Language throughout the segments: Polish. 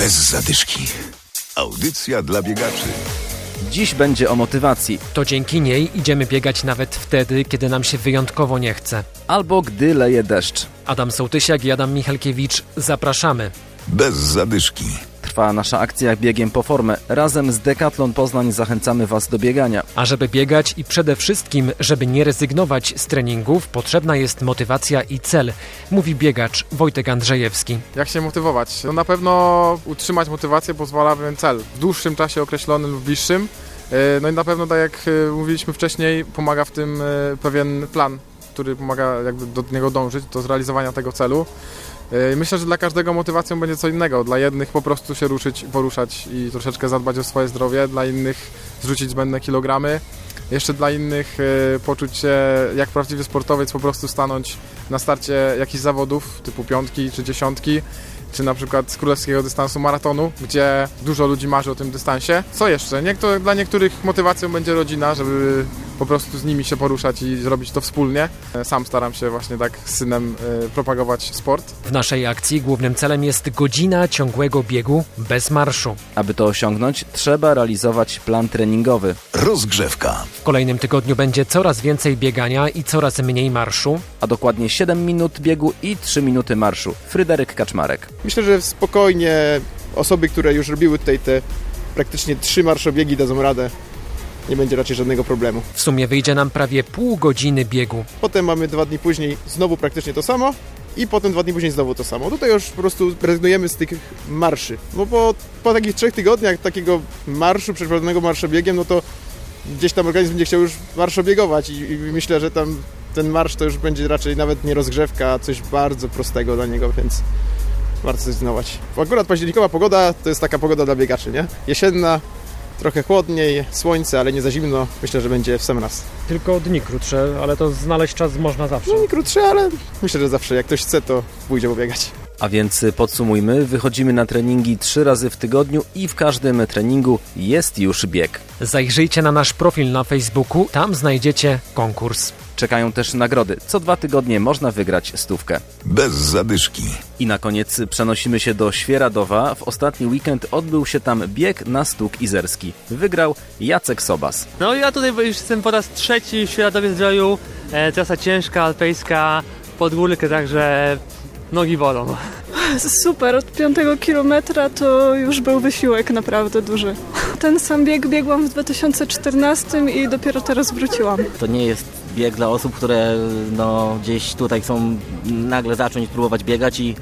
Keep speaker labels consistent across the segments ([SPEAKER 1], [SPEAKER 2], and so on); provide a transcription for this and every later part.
[SPEAKER 1] Bez zadyszki. Audycja dla biegaczy.
[SPEAKER 2] Dziś będzie o motywacji,
[SPEAKER 3] To dzięki niej idziemy biegać nawet wtedy, kiedy nam się wyjątkowo nie chce.
[SPEAKER 2] albo gdy leje deszcz.
[SPEAKER 3] Adam Sołtysiak i Adam Michalkiewicz zapraszamy.
[SPEAKER 1] Bez zadyszki.
[SPEAKER 2] Trwa nasza akcja Biegiem po formę. Razem z Decathlon Poznań zachęcamy Was do biegania.
[SPEAKER 3] A żeby biegać i przede wszystkim, żeby nie rezygnować z treningów, potrzebna jest motywacja i cel, mówi biegacz Wojtek Andrzejewski.
[SPEAKER 4] Jak się motywować? No na pewno utrzymać motywację pozwala pewien cel w dłuższym czasie określonym lub bliższym. Yy, No i na pewno, tak jak yy, mówiliśmy wcześniej, pomaga w tym yy, pewien plan, który pomaga jakby do niego dążyć, do zrealizowania tego celu. Yy, Myślę, że dla każdego motywacją będzie co innego. Dla jednych po prostu się ruszyć, poruszać i troszeczkę zadbać o swoje zdrowie, dla innych zrzucić zbędne kilogramy. Jeszcze dla innych yy, poczuć się jak prawdziwy sportowiec, po prostu stanąć na starcie jakichś zawodów typu piątki czy dziesiątki, czy na przykład z królewskiego dystansu maratonu, gdzie dużo ludzi marzy o tym dystansie. Co jeszcze? Niektóre, dla niektórych motywacją będzie rodzina, żeby po prostu z nimi się poruszać i zrobić to wspólnie. Sam staram się właśnie tak z synem y, propagować sport.
[SPEAKER 3] W naszej akcji głównym celem jest godzina ciągłego biegu bez marszu.
[SPEAKER 2] Aby to osiągnąć, trzeba realizować plan treningowy.
[SPEAKER 1] Rozgrzewka.
[SPEAKER 3] W kolejnym tygodniu będzie coraz więcej biegania i coraz mniej marszu.
[SPEAKER 2] A dokładnie 7 minut biegu i 3 minuty marszu. Fryderyk Kaczmarek.
[SPEAKER 5] Myślę, że spokojnie osoby, które już robiły tutaj te praktycznie trzy marszobiegi dadzą radę. Nie będzie raczej żadnego problemu.
[SPEAKER 3] W sumie wyjdzie nam prawie pół godziny biegu.
[SPEAKER 5] Potem mamy dwa dni później znowu praktycznie to samo i potem dwa dni później znowu to samo. Tutaj już po prostu rezygnujemy z tych marszy. No bo po takich trzech tygodniach takiego marszu, przeprowadzonego marszobiegiem, no to gdzieś tam organizm będzie chciał już marszobiegować i, i myślę, że tam ten marsz to już będzie raczej nawet nie rozgrzewka, a coś bardzo prostego dla niego, więc warto zrezygnować. Akurat październikowa pogoda to jest taka pogoda dla biegaczy, nie? Jesienna, trochę chłodniej, słońce, ale nie za zimno. Myślę, że będzie w sam raz.
[SPEAKER 6] Tylko dni krótsze, ale to znaleźć czas można zawsze.
[SPEAKER 5] No nie krótsze, ale myślę, że zawsze jak ktoś chce, to pójdzie pobiegać.
[SPEAKER 2] A więc podsumujmy, wychodzimy na treningi 3 razy w tygodniu i w każdym treningu jest już bieg.
[SPEAKER 3] Zajrzyjcie na nasz profil na Facebooku, tam znajdziecie konkurs.
[SPEAKER 2] Czekają też nagrody. Co dwa tygodnie można wygrać stówkę.
[SPEAKER 1] Bez zadyszki.
[SPEAKER 2] I na koniec przenosimy się do Świeradowa. W ostatni weekend odbył się tam bieg na stóg izerski. Wygrał Jacek Sobas.
[SPEAKER 6] No ja tutaj już jestem po raz trzeci w Światowie Zdroju. E, trasa ciężka, alpejska, pod górkę, także nogi bolą.
[SPEAKER 7] Super, od piątego kilometra to już był wysiłek naprawdę duży. Ten sam bieg biegłam w 2014 i dopiero teraz wróciłam.
[SPEAKER 8] To nie jest bieg dla osób, które no, gdzieś tutaj chcą nagle zacząć próbować biegać i,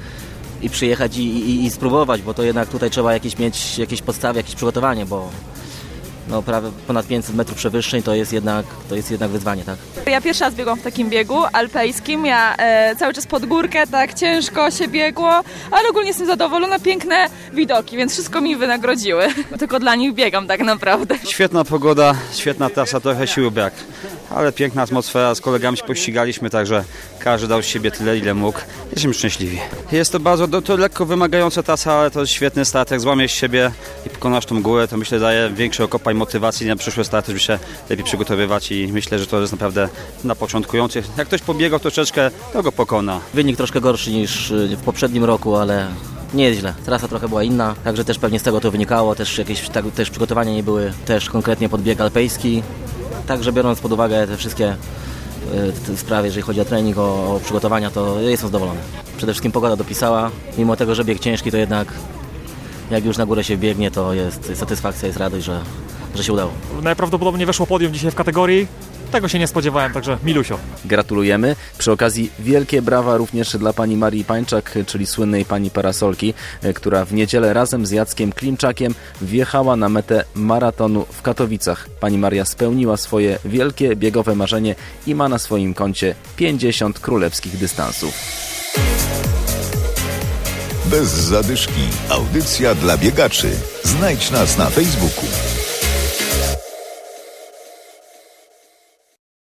[SPEAKER 8] i przyjechać i, i, i spróbować, bo to jednak tutaj trzeba jakieś mieć jakieś podstawy, jakieś przygotowanie, bo no, prawie ponad 500 metrów przewyższeń to jest jednak, to jest jednak wyzwanie, tak?
[SPEAKER 9] Ja pierwszy raz biegłam w takim biegu alpejskim. Ja e, cały czas pod górkę, tak ciężko się biegło, ale ogólnie jestem zadowolona, piękne widoki, więc wszystko mi wynagrodziły. Tylko dla nich biegam tak naprawdę.
[SPEAKER 10] Świetna pogoda, świetna trasa, trochę siły brak, ale piękna atmosfera, z kolegami się pościgaliśmy, także każdy dał z siebie tyle, ile mógł. Jesteśmy szczęśliwi. Jest to bardzo to, lekko wymagająca trasa, ale to jest świetny start, jak złamiesz siebie i pokonasz tą górę, to myślę daje większy okopań motywacji na przyszłe starty, żeby się lepiej przygotowywać i myślę, że to jest naprawdę dla początkujących. Jak ktoś pobiegał troszeczkę, to go pokona.
[SPEAKER 8] Wynik troszkę gorszy niż y, w poprzednim roku, ale nie jest źle. Trasa trochę była inna, także też pewnie z tego to wynikało. Też jakieś tak, też przygotowania nie były też konkretnie pod bieg alpejski. Także biorąc pod uwagę te wszystkie te sprawy, jeżeli chodzi o trening, o, o przygotowania, to jestem zadowolony. Przede wszystkim pogoda dopisała. Mimo tego, że bieg ciężki, to jednak jak już na górę się biegnie, to jest satysfakcja, jest radość, że, że się udało.
[SPEAKER 6] Najprawdopodobniej weszło podium dzisiaj w kategorii. Tego się nie spodziewałem, także milusio.
[SPEAKER 2] Gratulujemy. Przy okazji wielkie brawa również dla pani Marii Pańczak, czyli słynnej pani parasolki, e, która w niedzielę razem z Jackiem Klimczakiem wjechała na metę maratonu w Katowicach. Pani Maria spełniła swoje wielkie biegowe marzenie i ma na swoim koncie 50 królewskich dystansów.
[SPEAKER 1] Bez zadyszki. Audycja dla biegaczy. Znajdź nas na Facebooku.